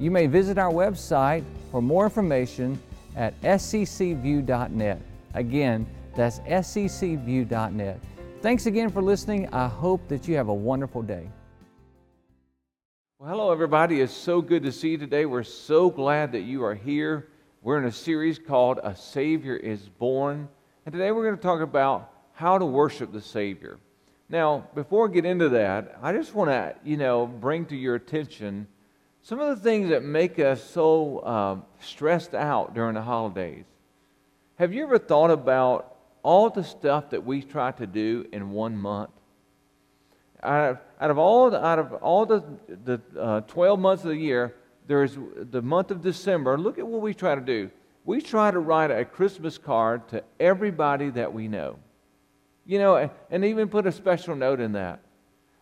You may visit our website for more information at sccview.net. Again, that's sccview.net. Thanks again for listening. I hope that you have a wonderful day. Well, hello, everybody. It's so good to see you today. We're so glad that you are here. We're in a series called A Savior is Born. And today we're going to talk about how to worship the Savior. Now, before I get into that, I just want to, you know, bring to your attention some of the things that make us so uh, stressed out during the holidays. Have you ever thought about all the stuff that we try to do in one month? Out of, out of all, the, out of all the, the uh, 12 months of the year, there's the month of December. Look at what we try to do. We try to write a Christmas card to everybody that we know. You know, and even put a special note in that.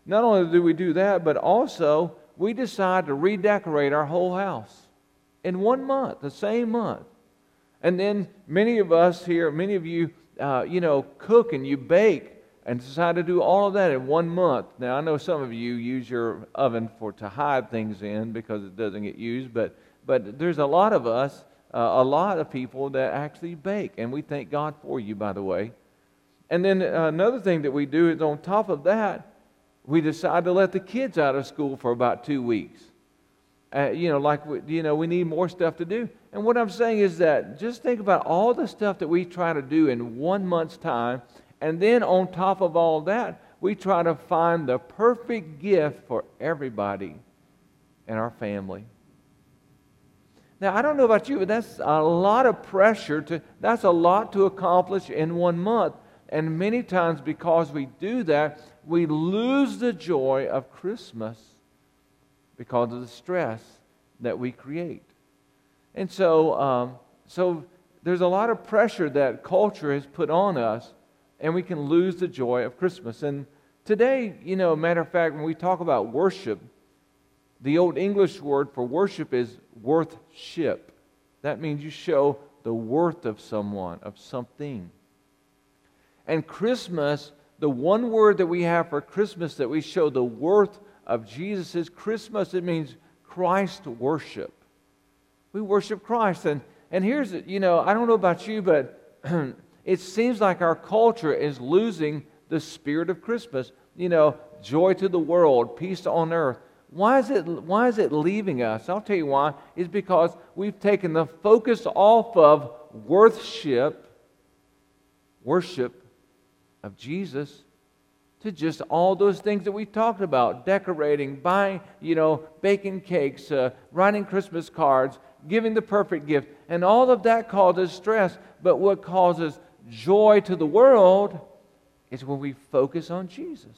Not only do we do that, but also we decide to redecorate our whole house in one month, the same month. And then many of us here, many of you, uh, you know, cook and you bake and decide to do all of that in one month. Now, I know some of you use your oven for to hide things in because it doesn't get used, but, but there's a lot of us, uh, a lot of people that actually bake, and we thank God for you, by the way. And then uh, another thing that we do is on top of that, we decide to let the kids out of school for about two weeks. Uh, you know, like, we, you know, we need more stuff to do. And what I'm saying is that just think about all the stuff that we try to do in one month's time. And then on top of all that, we try to find the perfect gift for everybody in our family. Now, I don't know about you, but that's a lot of pressure to, that's a lot to accomplish in one month. And many times, because we do that, we lose the joy of Christmas because of the stress that we create. And so, um, so there's a lot of pressure that culture has put on us, and we can lose the joy of Christmas. And today, you know, matter of fact, when we talk about worship, the old English word for worship is worthship. That means you show the worth of someone, of something. And Christmas, the one word that we have for Christmas that we show the worth of Jesus is Christmas. It means Christ worship. We worship Christ. And, and here's, it you know, I don't know about you, but it seems like our culture is losing the spirit of Christmas. You know, joy to the world, peace on earth. Why is it, why is it leaving us? I'll tell you why. It's because we've taken the focus off of worship, worship, of Jesus to just all those things that we talked about decorating, buying, you know, baking cakes, uh, writing Christmas cards, giving the perfect gift. And all of that causes stress. But what causes joy to the world is when we focus on Jesus.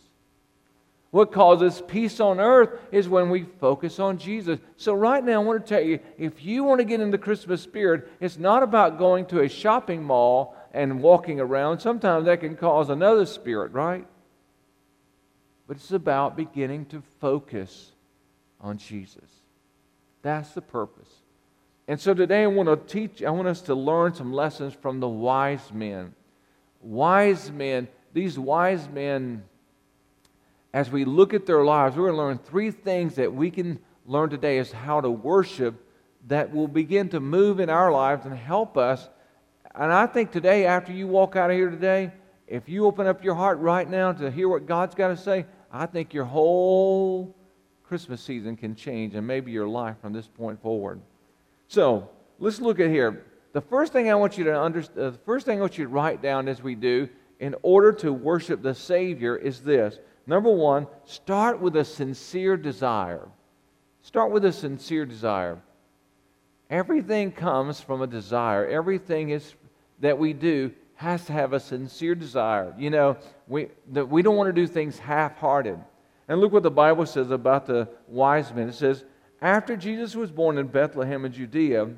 What causes peace on earth is when we focus on Jesus. So, right now, I want to tell you if you want to get in the Christmas spirit, it's not about going to a shopping mall and walking around. Sometimes that can cause another spirit, right? But it's about beginning to focus on Jesus. That's the purpose. And so today I want to teach, I want us to learn some lessons from the wise men. Wise men, these wise men, as we look at their lives, we're going to learn three things that we can learn today is how to worship that will begin to move in our lives and help us and I think today, after you walk out of here today, if you open up your heart right now to hear what God's got to say, I think your whole Christmas season can change and maybe your life from this point forward. So let's look at here. The first thing I want you to understand, uh, the first thing I want you to write down as we do in order to worship the Savior is this. Number one, start with a sincere desire. Start with a sincere desire. Everything comes from a desire. Everything is that we do has to have a sincere desire. You know, we, that we don't want to do things half hearted. And look what the Bible says about the wise men. It says, After Jesus was born in Bethlehem in Judea,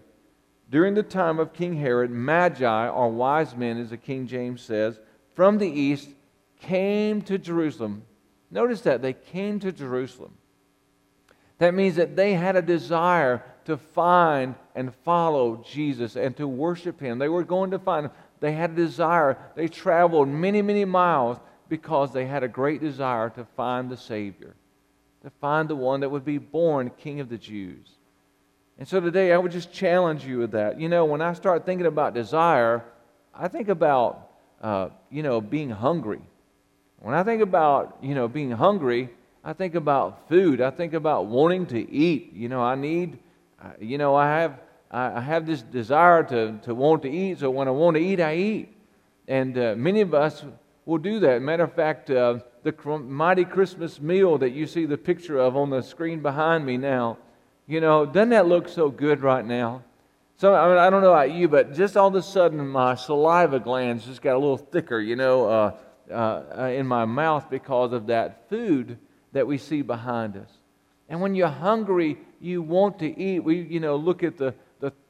during the time of King Herod, Magi, or wise men, as the King James says, from the east came to Jerusalem. Notice that they came to Jerusalem. That means that they had a desire to find and follow Jesus and to worship him. They were going to find him. They had a desire. They traveled many, many miles because they had a great desire to find the Savior, to find the one that would be born King of the Jews. And so today I would just challenge you with that. You know, when I start thinking about desire, I think about, uh, you know, being hungry. When I think about, you know, being hungry, I think about food. I think about wanting to eat. You know, I need, uh, you know, I have, I have this desire to, to want to eat. So when I want to eat, I eat. And uh, many of us will do that. Matter of fact, uh, the mighty Christmas meal that you see the picture of on the screen behind me now, you know, doesn't that look so good right now? So, I, mean, I don't know about you, but just all of a sudden my saliva glands just got a little thicker, you know, uh, uh, uh, in my mouth because of that food that we see behind us. And when you're hungry, you want to eat. We, you know, look at the,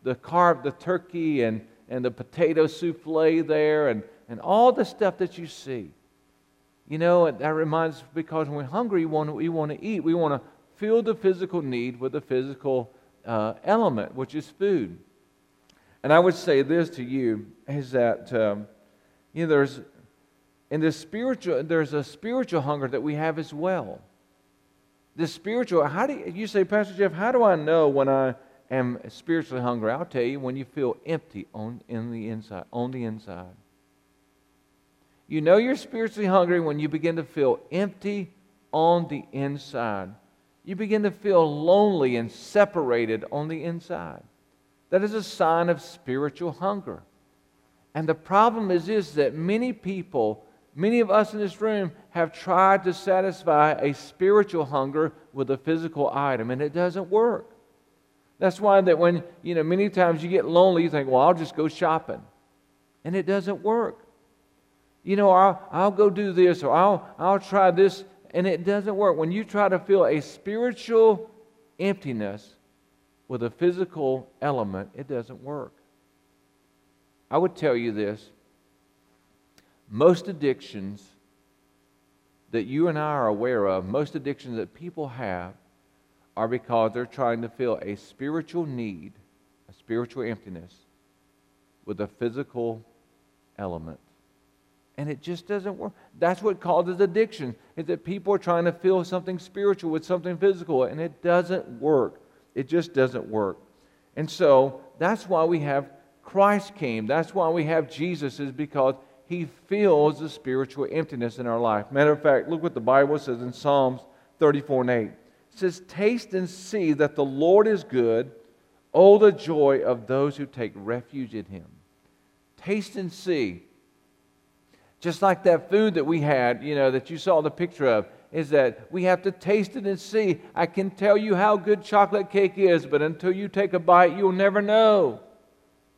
the, the carved, the turkey and, and the potato souffle there and, and all the stuff that you see. You know, that reminds because when we're hungry, we want we want to eat. We want to fill the physical need with the physical uh, element, which is food. And I would say this to you is that um, you know there's in this spiritual there's a spiritual hunger that we have as well. This spiritual how do you, you say, Pastor Jeff? How do I know when I am spiritually hungry? I'll tell you when you feel empty on in the inside on the inside. You know you're spiritually hungry when you begin to feel empty on the inside you begin to feel lonely and separated on the inside. That is a sign of spiritual hunger. And the problem is this that many people, many of us in this room, have tried to satisfy a spiritual hunger with a physical item, and it doesn't work. That's why that when, you know, many times you get lonely, you think, well, I'll just go shopping. And it doesn't work. You know, I'll, I'll go do this or I'll, I'll try this and it doesn't work. When you try to fill a spiritual emptiness with a physical element, it doesn't work. I would tell you this most addictions that you and I are aware of, most addictions that people have, are because they're trying to fill a spiritual need, a spiritual emptiness, with a physical element and it just doesn't work. That's what causes addiction, is that people are trying to fill something spiritual with something physical, and it doesn't work. It just doesn't work. And so that's why we have Christ came. That's why we have Jesus, is because he fills the spiritual emptiness in our life. Matter of fact, look what the Bible says in Psalms 34 and 8. Says, Taste and see that the Lord is good. Oh, the joy of those who take refuge in him. Taste and see just like that food that we had, you know, that you saw the picture of, is that we have to taste it and see. I can tell you how good chocolate cake is, but until you take a bite, you'll never know.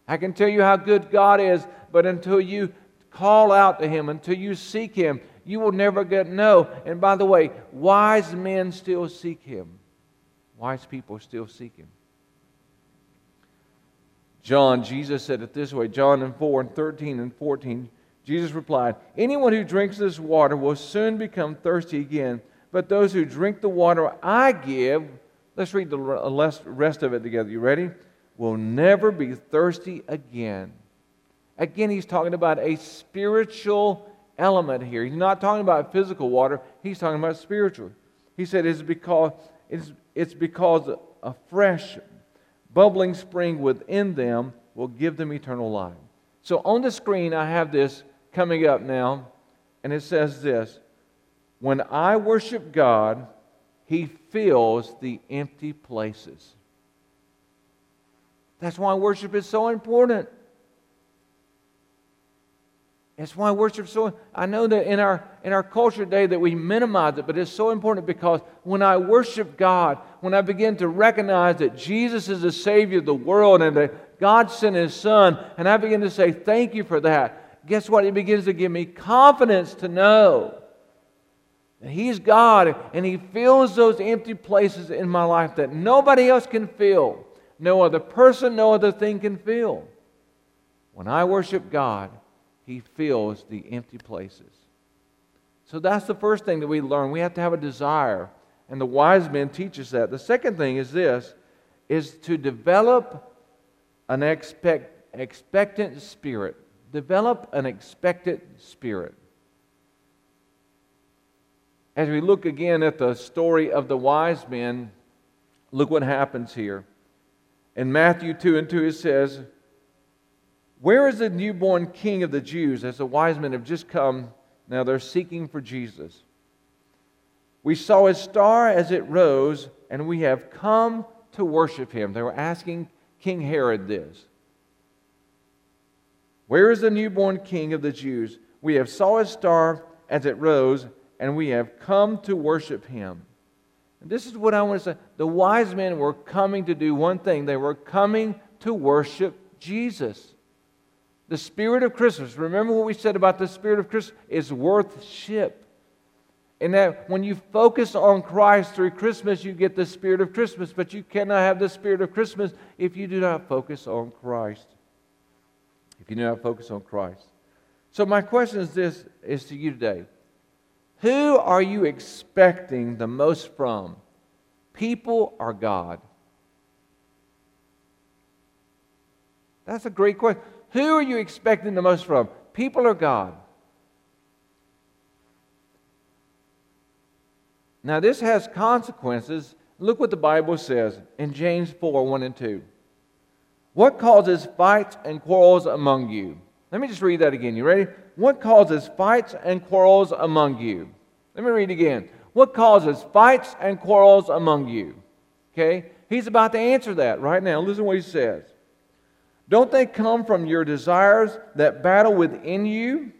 I can tell you how good God is, but until you call out to Him, until you seek Him, you will never get know. And by the way, wise men still seek Him. Wise people still seek Him. John, Jesus said it this way John in 4 and 13 and 14. Jesus replied, Anyone who drinks this water will soon become thirsty again, but those who drink the water I give, let's read the rest of it together. You ready? Will never be thirsty again. Again, he's talking about a spiritual element here. He's not talking about physical water, he's talking about spiritual. He said it's because, it's, it's because a fresh, bubbling spring within them will give them eternal life. So on the screen, I have this coming up now, and it says this When I worship God, He fills the empty places. That's why worship is so important. That's why I worship so. I know that in our in our culture today that we minimize it, but it's so important because when I worship God, when I begin to recognize that Jesus is the Savior of the world and that God sent His Son, and I begin to say thank you for that, guess what? It begins to give me confidence to know that He's God and He fills those empty places in my life that nobody else can fill. No other person, no other thing can fill. When I worship God, He fills the empty places. So that's the first thing that we learn. We have to have a desire. And the wise men teach us that. The second thing is this is to develop an expect, expectant spirit. Develop an expectant spirit. As we look again at the story of the wise men, look what happens here. In Matthew 2 and 2, it says, Where is the newborn king of the Jews? As the wise men have just come, now they're seeking for Jesus. We saw his star as it rose, and we have come to worship him. They were asking King Herod this. Where is the newborn king of the Jews? We have saw his star as it rose, and we have come to worship him. And this is what I want to say. The wise men were coming to do one thing. They were coming to worship Jesus. The spirit of Christmas, remember what we said about the spirit of Christmas, is worship. And that when you focus on Christ through Christmas, you get the spirit of Christmas, but you cannot have the spirit of Christmas if you do not focus on Christ. If you do not focus on Christ. So my question is this is to you today. Who are you expecting the most from? People or God? That's a great question. Who are you expecting the most from? People or God? Now, this has consequences. Look what the Bible says in James 4 1 and 2. What causes fights and quarrels among you? Let me just read that again. You ready? What causes fights and quarrels among you? Let me read again. What causes fights and quarrels among you? Okay? He's about to answer that right now. Listen to what he says. Don't they come from your desires that battle within you?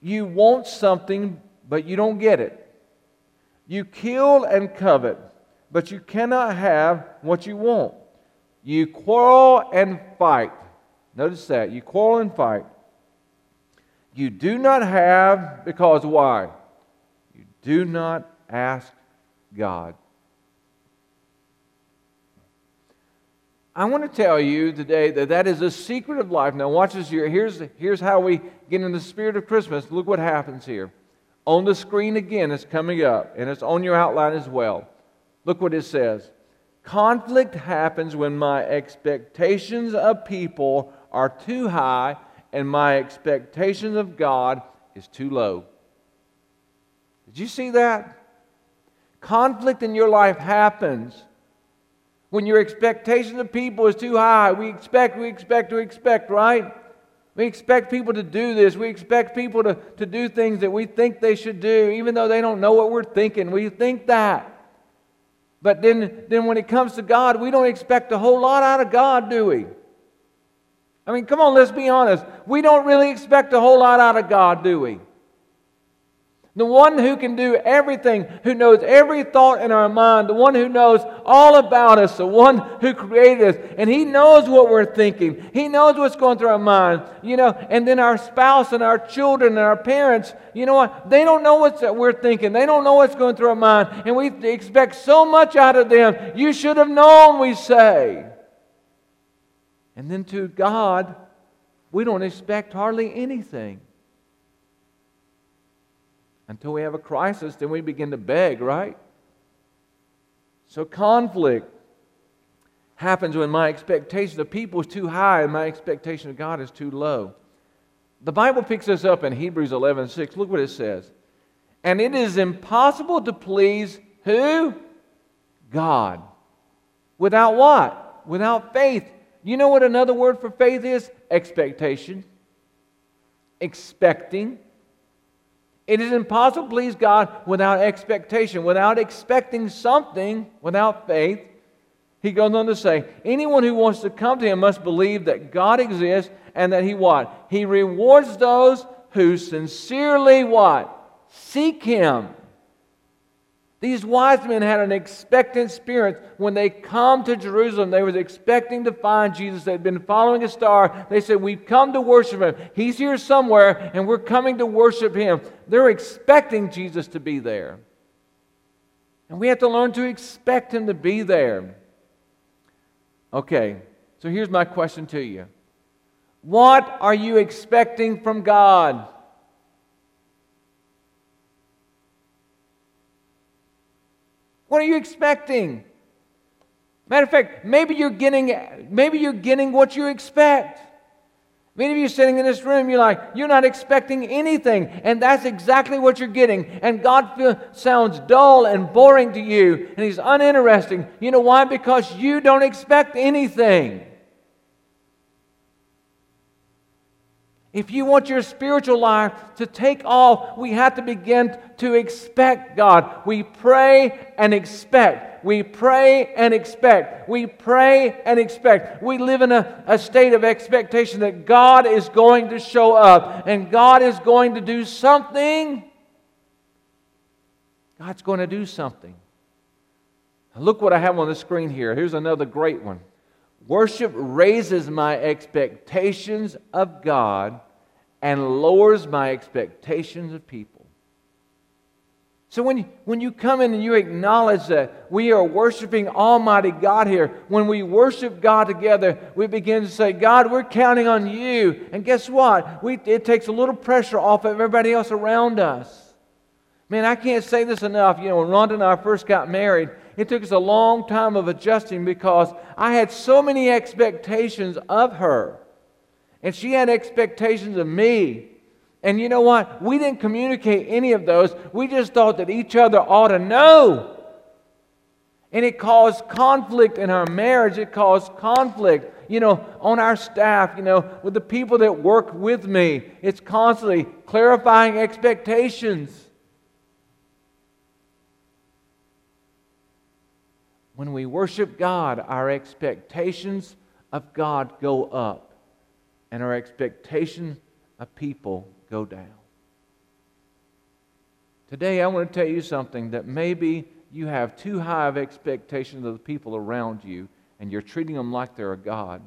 You want something, but you don't get it. You kill and covet, but you cannot have what you want. You quarrel and fight. Notice that. You quarrel and fight. You do not have because why? You do not ask God. I want to tell you today that that is a secret of life. Now, watch this here. Here's, here's how we get in the spirit of Christmas. Look what happens here. On the screen again, it's coming up, and it's on your outline as well. Look what it says. Conflict happens when my expectations of people are too high and my expectations of God is too low. Did you see that? Conflict in your life happens when your expectation of people is too high. We expect, we expect, we expect, right? We expect people to do this. We expect people to, to do things that we think they should do, even though they don't know what we're thinking. We think that. But then, then when it comes to God, we don't expect a whole lot out of God, do we? I mean, come on, let's be honest. We don't really expect a whole lot out of God, do we? The one who can do everything, who knows every thought in our mind, the one who knows all about us, the one who created us, and He knows what we're thinking. He knows what's going through our mind, you know. And then our spouse and our children and our parents, you know what? They don't know what uh, we're thinking. They don't know what's going through our mind, and we expect so much out of them. You should have known, we say. And then to God, we don't expect hardly anything. Until we have a crisis, then we begin to beg, right? So conflict happens when my expectation of people is too high and my expectation of God is too low. The Bible picks this up in Hebrews 11 6. Look what it says. And it is impossible to please who? God. Without what? Without faith. You know what another word for faith is? Expectation. Expecting. It is impossible to please God without expectation, without expecting something, without faith. He goes on to say, anyone who wants to come to him must believe that God exists and that he what? He rewards those who sincerely what? Seek him. These wise men had an expectant spirit. When they come to Jerusalem, they were expecting to find Jesus. They'd been following a star. They said, We've come to worship him. He's here somewhere, and we're coming to worship him. They're expecting Jesus to be there. And we have to learn to expect him to be there. Okay, so here's my question to you What are you expecting from God? What are you expecting? Matter of fact, maybe you're getting, maybe you're getting what you expect. Many of you sitting in this room, you're like, you're not expecting anything. And that's exactly what you're getting. And God feel, sounds dull and boring to you, and He's uninteresting. You know why? Because you don't expect anything. If you want your spiritual life to take off, we have to begin to expect God. We pray and expect. We pray and expect. We pray and expect. We live in a, a state of expectation that God is going to show up and God is going to do something. God's going to do something. Look what I have on the screen here. Here's another great one. Worship raises my expectations of God and lowers my expectations of people. So when you, when you come in and you acknowledge that we are worshiping Almighty God here, when we worship God together, we begin to say, God, we're counting on you. And guess what? We, it takes a little pressure off of everybody else around us. Man, I can't say this enough. You know, when Rhonda and I first got married, it took us a long time of adjusting because I had so many expectations of her. And she had expectations of me. And you know what? We didn't communicate any of those. We just thought that each other ought to know. And it caused conflict in our marriage. It caused conflict, you know, on our staff, you know, with the people that work with me. It's constantly clarifying expectations. When we worship God, our expectations of God go up and our expectations of people go down. Today, I want to tell you something that maybe you have too high of expectations of the people around you and you're treating them like they're a God.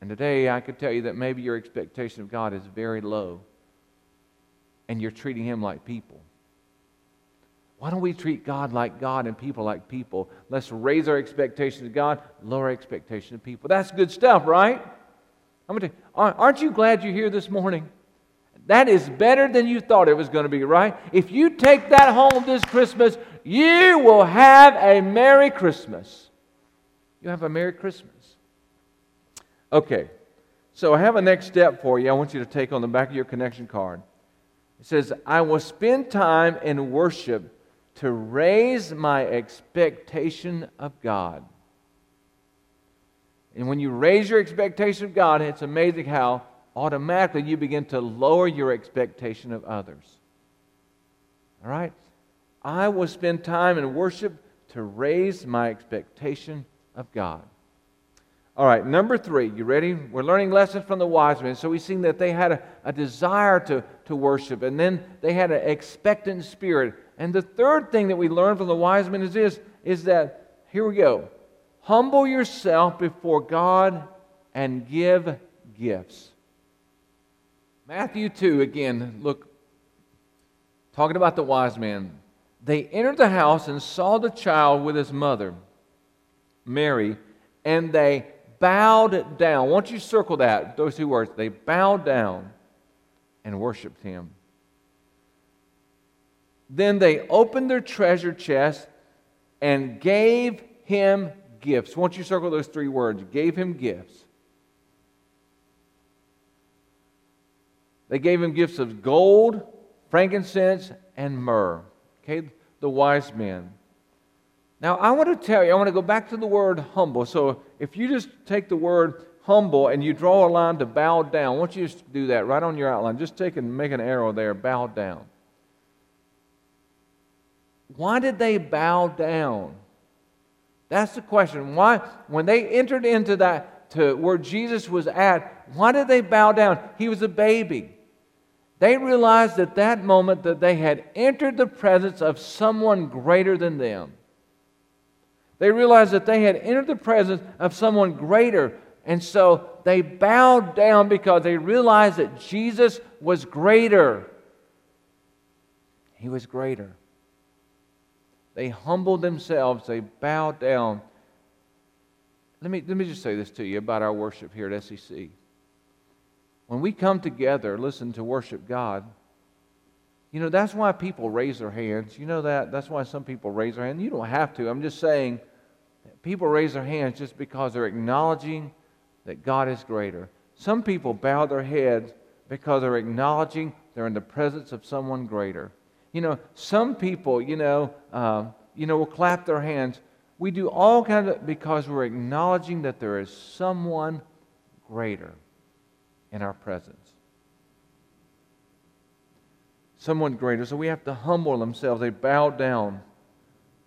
And today, I could tell you that maybe your expectation of God is very low and you're treating Him like people. Why don't we treat God like God and people like people? Let's raise our expectations of God, lower expectations of people. That's good stuff, right? I'm gonna, aren't you glad you're here this morning? That is better than you thought it was going to be, right? If you take that home this Christmas, you will have a Merry Christmas. You have a Merry Christmas. Okay, so I have a next step for you. I want you to take on the back of your connection card. It says, I will spend time in worship to raise my expectation of God. And when you raise your expectation of God, it's amazing how automatically you begin to lower your expectation of others. All right? I will spend time in worship to raise my expectation of God. All right, number three, you ready? We're learning lessons from the wise men. So we've seen that they had a, a desire to, to worship, and then they had an expectant spirit. And the third thing that we learn from the wise men is this is that, here we go, humble yourself before God and give gifts. Matthew 2, again, look, talking about the wise men. They entered the house and saw the child with his mother, Mary, and they bowed down. Once you circle that, those two words, they bowed down and worshiped him. Then they opened their treasure chest and gave him gifts. Won't you circle those three words, gave him gifts. They gave him gifts of gold, frankincense, and myrrh. Okay, the wise men. Now, I want to tell you, I want to go back to the word humble. So, if you just take the word humble and you draw a line to bow down, I want you to do that right on your outline. Just take and make an arrow there, bow down. Why did they bow down? That's the question. Why, when they entered into that, to where Jesus was at, why did they bow down? He was a baby. They realized at that moment that they had entered the presence of someone greater than them. They realized that they had entered the presence of someone greater. And so they bowed down because they realized that Jesus was greater. He was greater. They humbled themselves, they bowed down. Let me, let me just say this to you about our worship here at SCC. When we come together, listen to worship God, you know, that's why people raise their hands. You know that? That's why some people raise their hand. You don't have to. I'm just saying people raise their hands just because they're acknowledging that God is greater. Some people bow their heads because they're acknowledging they're in the presence of someone greater. You know, some people, you know, uh, you know, will clap their hands. We do all kinds of because we're acknowledging that there is someone greater in our presence. Someone greater. So we have to humble themselves. They bow down.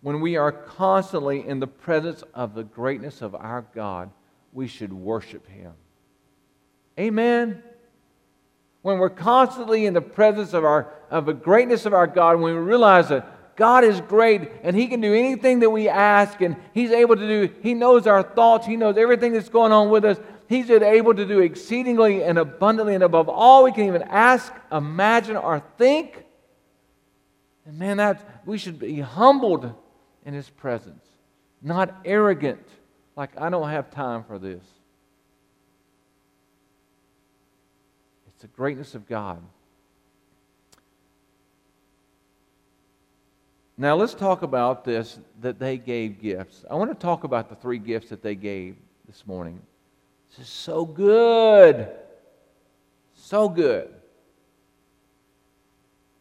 When we are constantly in the presence of the greatness of our God, we should worship Him. Amen. When we're constantly in the presence of, our, of the greatness of our God, when we realize that God is great and He can do anything that we ask, and He's able to do, He knows our thoughts, He knows everything that's going on with us, He's able to do exceedingly and abundantly and above all we can even ask, imagine, or think. And man, that we should be humbled in His presence, not arrogant, like I don't have time for this. It's the greatness of God. Now let's talk about this that they gave gifts. I want to talk about the three gifts that they gave this morning. This is so good. So good.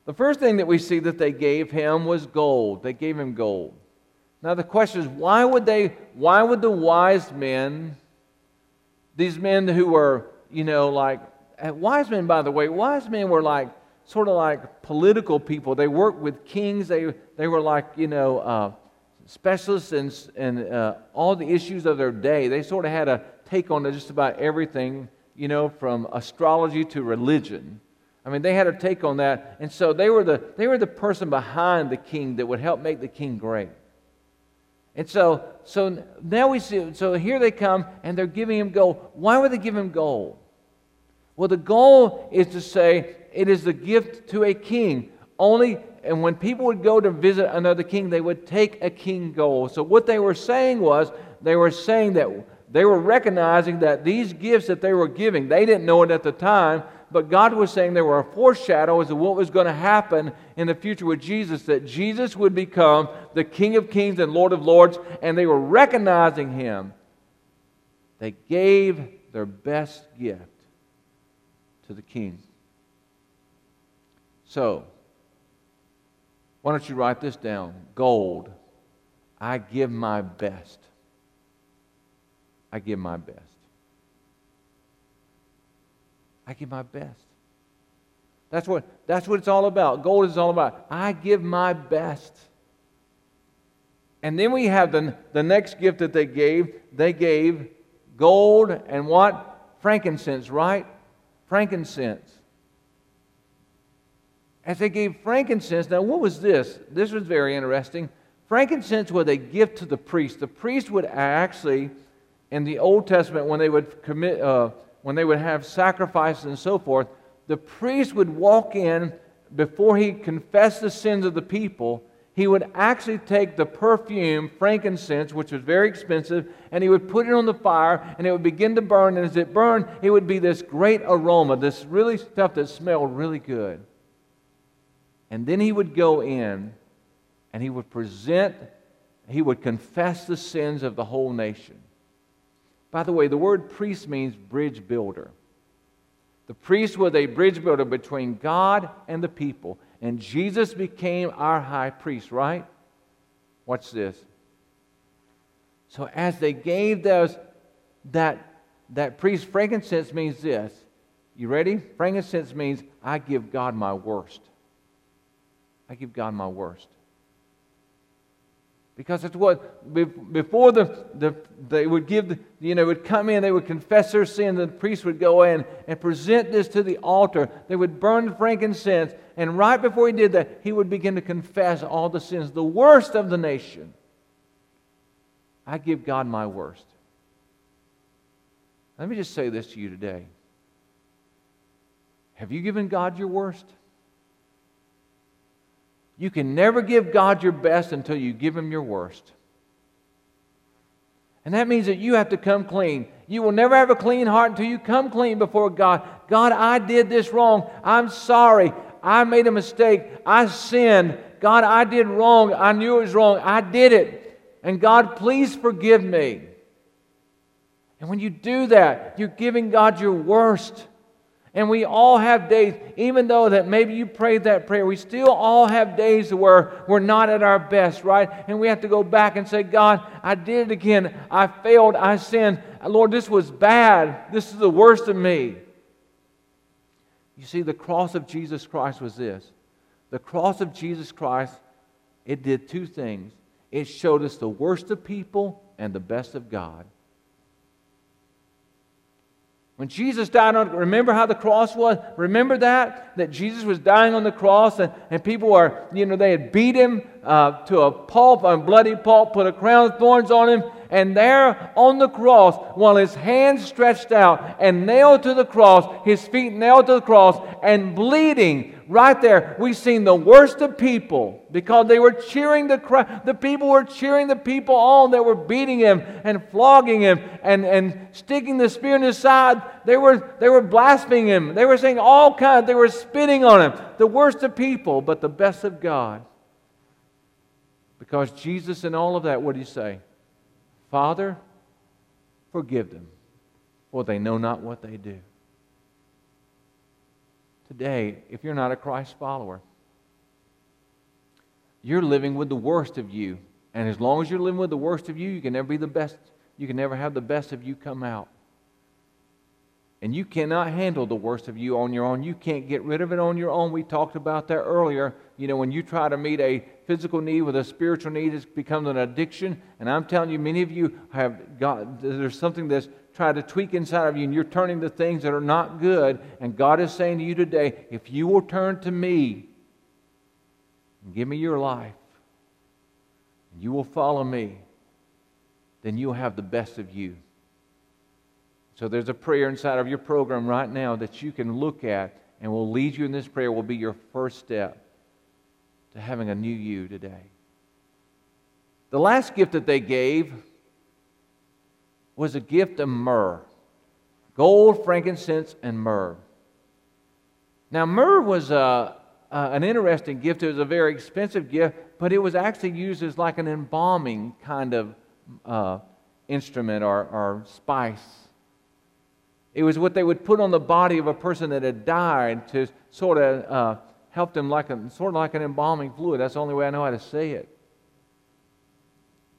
The first thing that we see that they gave him was gold. They gave him gold. Now the question is why would they why would the wise men these men who were, you know, like wise men by the way, wise men were like sort of like political people. They worked with kings. They they were like, you know, uh, specialists in, in uh, all the issues of their day. They sort of had a take on just about everything, you know, from astrology to religion. I mean, they had a take on that. And so they were the, they were the person behind the king that would help make the king great. And so, so now we see, so here they come and they're giving him gold. Why would they give him gold? Well, the goal is to say it is the gift to a king. Only, and when people would go to visit another king, they would take a king gold. So what they were saying was, they were saying that they were recognizing that these gifts that they were giving, they didn't know it at the time, but God was saying they were a foreshadow as to what was going to happen in the future with Jesus, that Jesus would become the King of Kings and Lord of Lords, and they were recognizing him. They gave their best gift to the King. So, why don't you write this down? Gold. I give my best. I give my best. I give my best. That's what, that's what it's all about. Gold is all about. I give my best. And then we have the, the next gift that they gave. They gave gold and what? Frankincense, right? Frankincense. As they gave frankincense, now what was this? This was very interesting. Frankincense was a gift to the priest. The priest would actually in the Old Testament, when they would commit, uh, when they would have sacrifices and so forth, the priest would walk in before he confessed the sins of the people. He would actually take the perfume, frankincense, which was very expensive, and he would put it on the fire, and it would begin to burn. And as it burned, it would be this great aroma, this really stuff that smelled really good. And then he would go in, and he would present, he would confess the sins of the whole nation. By the way, the word priest means bridge builder. The priest was a bridge builder between God and the people. And Jesus became our high priest, right? Watch this. So as they gave those, that, that priest, frankincense means this. You ready? Frankincense means I give God my worst. I give God my worst. Because it's what, before the, the, they would give, the, you know, would come in, they would confess their sin, the priest would go in and present this to the altar. They would burn frankincense, and right before he did that, he would begin to confess all the sins, the worst of the nation. I give God my worst. Let me just say this to you today. Have you given God your worst? You can never give God your best until you give Him your worst. And that means that you have to come clean. You will never have a clean heart until you come clean before God. God, I did this wrong. I'm sorry. I made a mistake. I sinned. God, I did wrong. I knew it was wrong. I did it. And God, please forgive me. And when you do that, you're giving God your worst. And we all have days, even though that maybe you prayed that prayer, we still all have days where we're not at our best, right? And we have to go back and say, God, I did it again. I failed. I sinned. Lord, this was bad. This is the worst of me. You see, the cross of Jesus Christ was this. The cross of Jesus Christ, it did two things. It showed us the worst of people and the best of God. When Jesus died on, remember how the cross was? Remember that? That Jesus was dying on the cross and, and people were, you know, they had beat him uh, to a pulp, a bloody pulp, put a crown of thorns on him, and there on the cross, while his hands stretched out and nailed to the cross, his feet nailed to the cross, and bleeding, right there, we've seen the worst of people because they were cheering the crowd. The people were cheering the people on that were beating him and flogging him and, and sticking the spear in his side. They were, they were blaspheming him. They were saying all kinds. They were spitting on him. The worst of people, but the best of God. Because Jesus, in all of that, what did he say? Father, forgive them, for they know not what they do today, if you're not a Christ follower, you're living with the worst of you. And as long as you're living with the worst of you, you can never be the best. You can never have the best of you come out. And you cannot handle the worst of you on your own. You can't get rid of it on your own. We talked about that earlier. You know, when you try to meet a physical need with a spiritual need, it becomes an addiction. And I'm telling you, many of you have got, there's something that's try to tweak inside of you and you're turning to things that are not good. And God is saying to you today, if you will turn to me and give me your life, and you will follow me, then you'll have the best of you. So there's a prayer inside of your program right now that you can look at and will lead you in this prayer, will be your first step to having a new you today. The last gift that they gave was a gift of myrrh gold, frankincense, and myrrh. Now, myrrh was a, uh, uh, an interesting gift. It was a very expensive gift, but it was actually used as like an embalming kind of uh, instrument or, or spice. It was what they would put on the body of a person that had died to sort of uh, help him like a, sort of like an embalming fluid. That's the only way I know how to say it.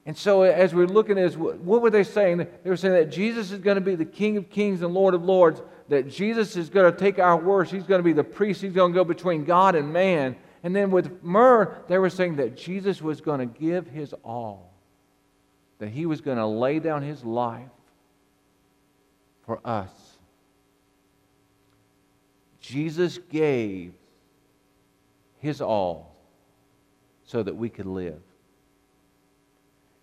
And so, as we're looking at this, what were they saying? They were saying that Jesus is going to be the King of Kings and Lord of Lords, that Jesus is going to take our worst. He's going to be the priest. He's going to go between God and man. And then with myrrh, they were saying that Jesus was going to give his all, that he was going to lay down his life for us. Jesus gave his all so that we could live.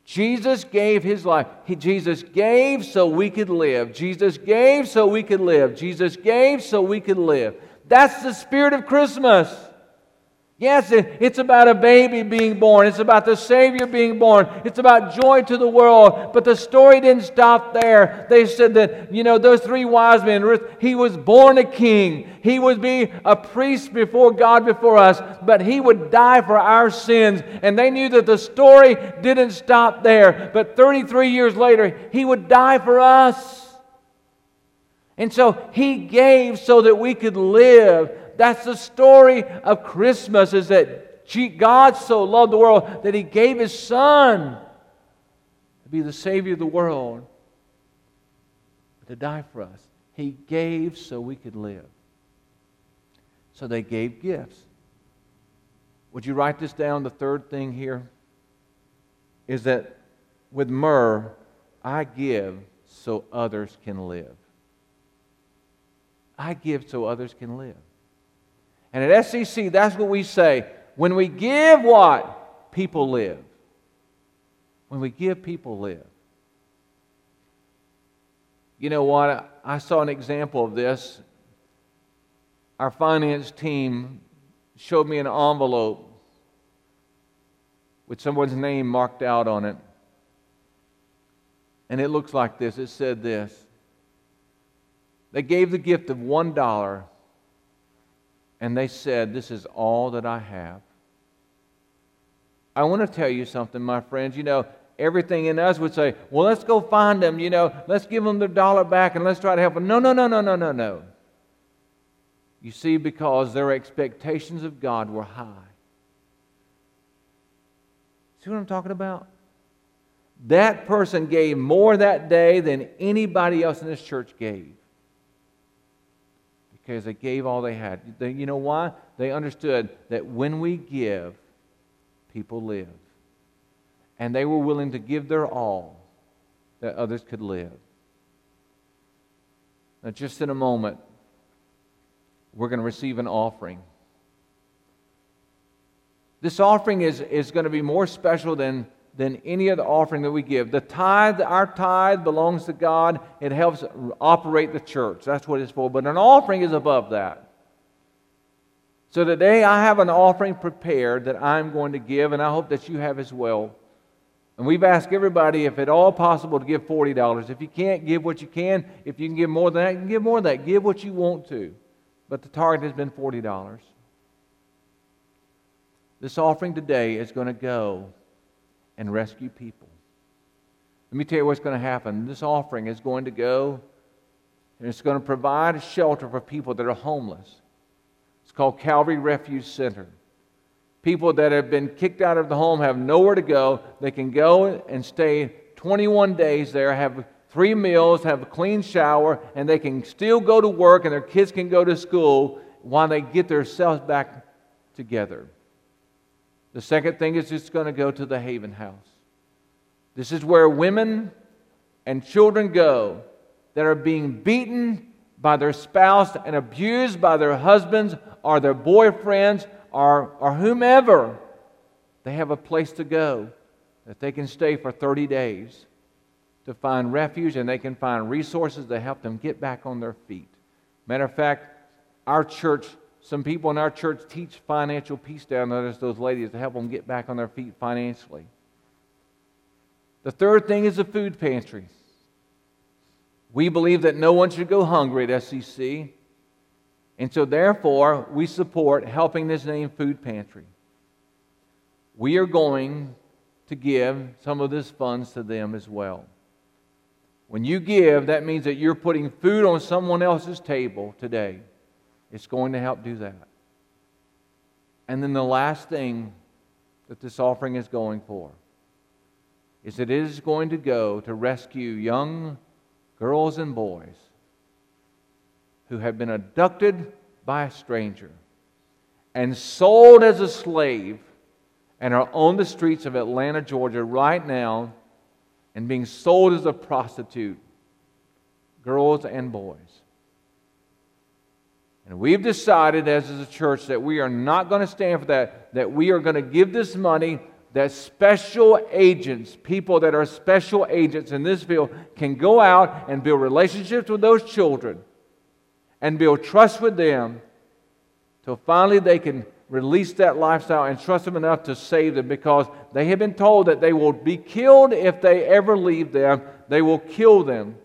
Jesus gave his life. He, Jesus gave so we could live. Jesus gave so we could live. Jesus gave so we could live. That's the spirit of Christmas. Yes, it's about a baby being born. It's about the Savior being born. It's about joy to the world. But the story didn't stop there. They said that, you know, those three wise men, he was born a king. He would be a priest before God, before us, but he would die for our sins. And they knew that the story didn't stop there. But 33 years later, he would die for us. And so he gave so that we could live that's the story of Christmas is that God so loved the world that he gave his son to be the Savior of the world, to die for us. He gave so we could live. So they gave gifts. Would you write this down, the third thing here? is that with myrrh, I give so others can live. I give so others can live. And at SCC, that's what we say. When we give what? People live. When we give, people live. You know what? I saw an example of this. Our finance team showed me an envelope with someone's name marked out on it. And it looks like this. It said this. They gave the gift of $1 and they said, This is all that I have. I want to tell you something, my friends. You know, everything in us would say, Well, let's go find them. You know, let's give them their dollar back and let's try to help them. No, no, no, no, no, no, no. You see, because their expectations of God were high. See what I'm talking about? That person gave more that day than anybody else in this church gave. Because they gave all they had. They, you know why? They understood that when we give, people live. And they were willing to give their all that others could live. Now, just in a moment, we're going to receive an offering. This offering is, is going to be more special than, than any other offering that we give. The tithe, our tithe belongs to God. It helps operate the church. That's what it's for. But an offering is above that. So today I have an offering prepared that I'm going to give, and I hope that you have as well. And we've asked everybody if at all possible to give $40. If you can't, give what you can. If you can give more than that, you can give more than that. Give what you want to but the target has been $40. This offering today is going to go and rescue people. Let me tell you what's going to happen. This offering is going to go and it's going to provide shelter for people that are homeless. It's called Calvary Refuge Center. People that have been kicked out of the home have nowhere to go. They can go and stay 21 days there, have three meals, have a clean shower, and they can still go to work and their kids can go to school while they get themselves back together. The second thing is it's going to go to the Haven House. This is where women and children go that are being beaten by their spouse and abused by their husbands or their boyfriends or, or whomever. They have a place to go that they can stay for 30 days to find refuge and they can find resources to help them get back on their feet. Matter of fact, our church, some people in our church teach financial peace down there to those ladies to help them get back on their feet financially. The third thing is the food pantry. We believe that no one should go hungry at SCC. And so, therefore, we support helping this name Food Pantry. We are going to give some of this funds to them as well. When you give, that means that you're putting food on someone else's table today. It's going to help do that. And then the last thing that this offering is going for is that it is going to go to rescue young girls and boys who have been abducted by a stranger and sold as a slave and are on the streets of Atlanta, Georgia right now and being sold as a prostitute, girls and boys. And we've decided as a church that we are not going to stand for that, that we are going to give this money that special agents, people that are special agents in this field, can go out and build relationships with those children and build trust with them till finally they can release that lifestyle and trust them enough to save them because they have been told that they will be killed if they ever leave them. They will kill them,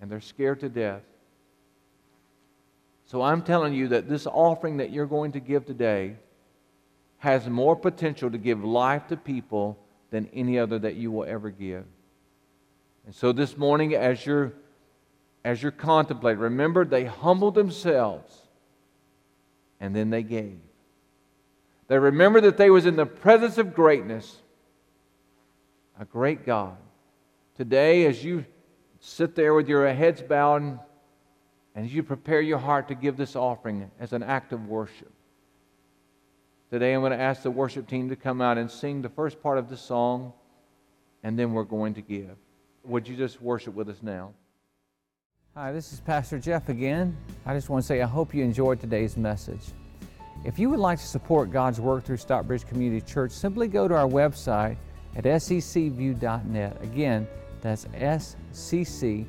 and they're scared to death. So I'm telling you that this offering that you're going to give today has more potential to give life to people than any other that you will ever give. And so this morning, as you're as you're contemplating, remember they humbled themselves and then they gave. They remembered that they was in the presence of greatness, a great God. Today, as you sit there with your heads bowed and as you prepare your heart to give this offering as an act of worship, today I'm going to ask the worship team to come out and sing the first part of the song. and then we're going to give. Would you just worship with us now? Hi, this is Pastor Jeff again. I just want to say I hope you enjoyed today's message. If you would like to support God's work through Stockbridge Community Church, simply go to our website at sccview.net. Again, that's sccview.net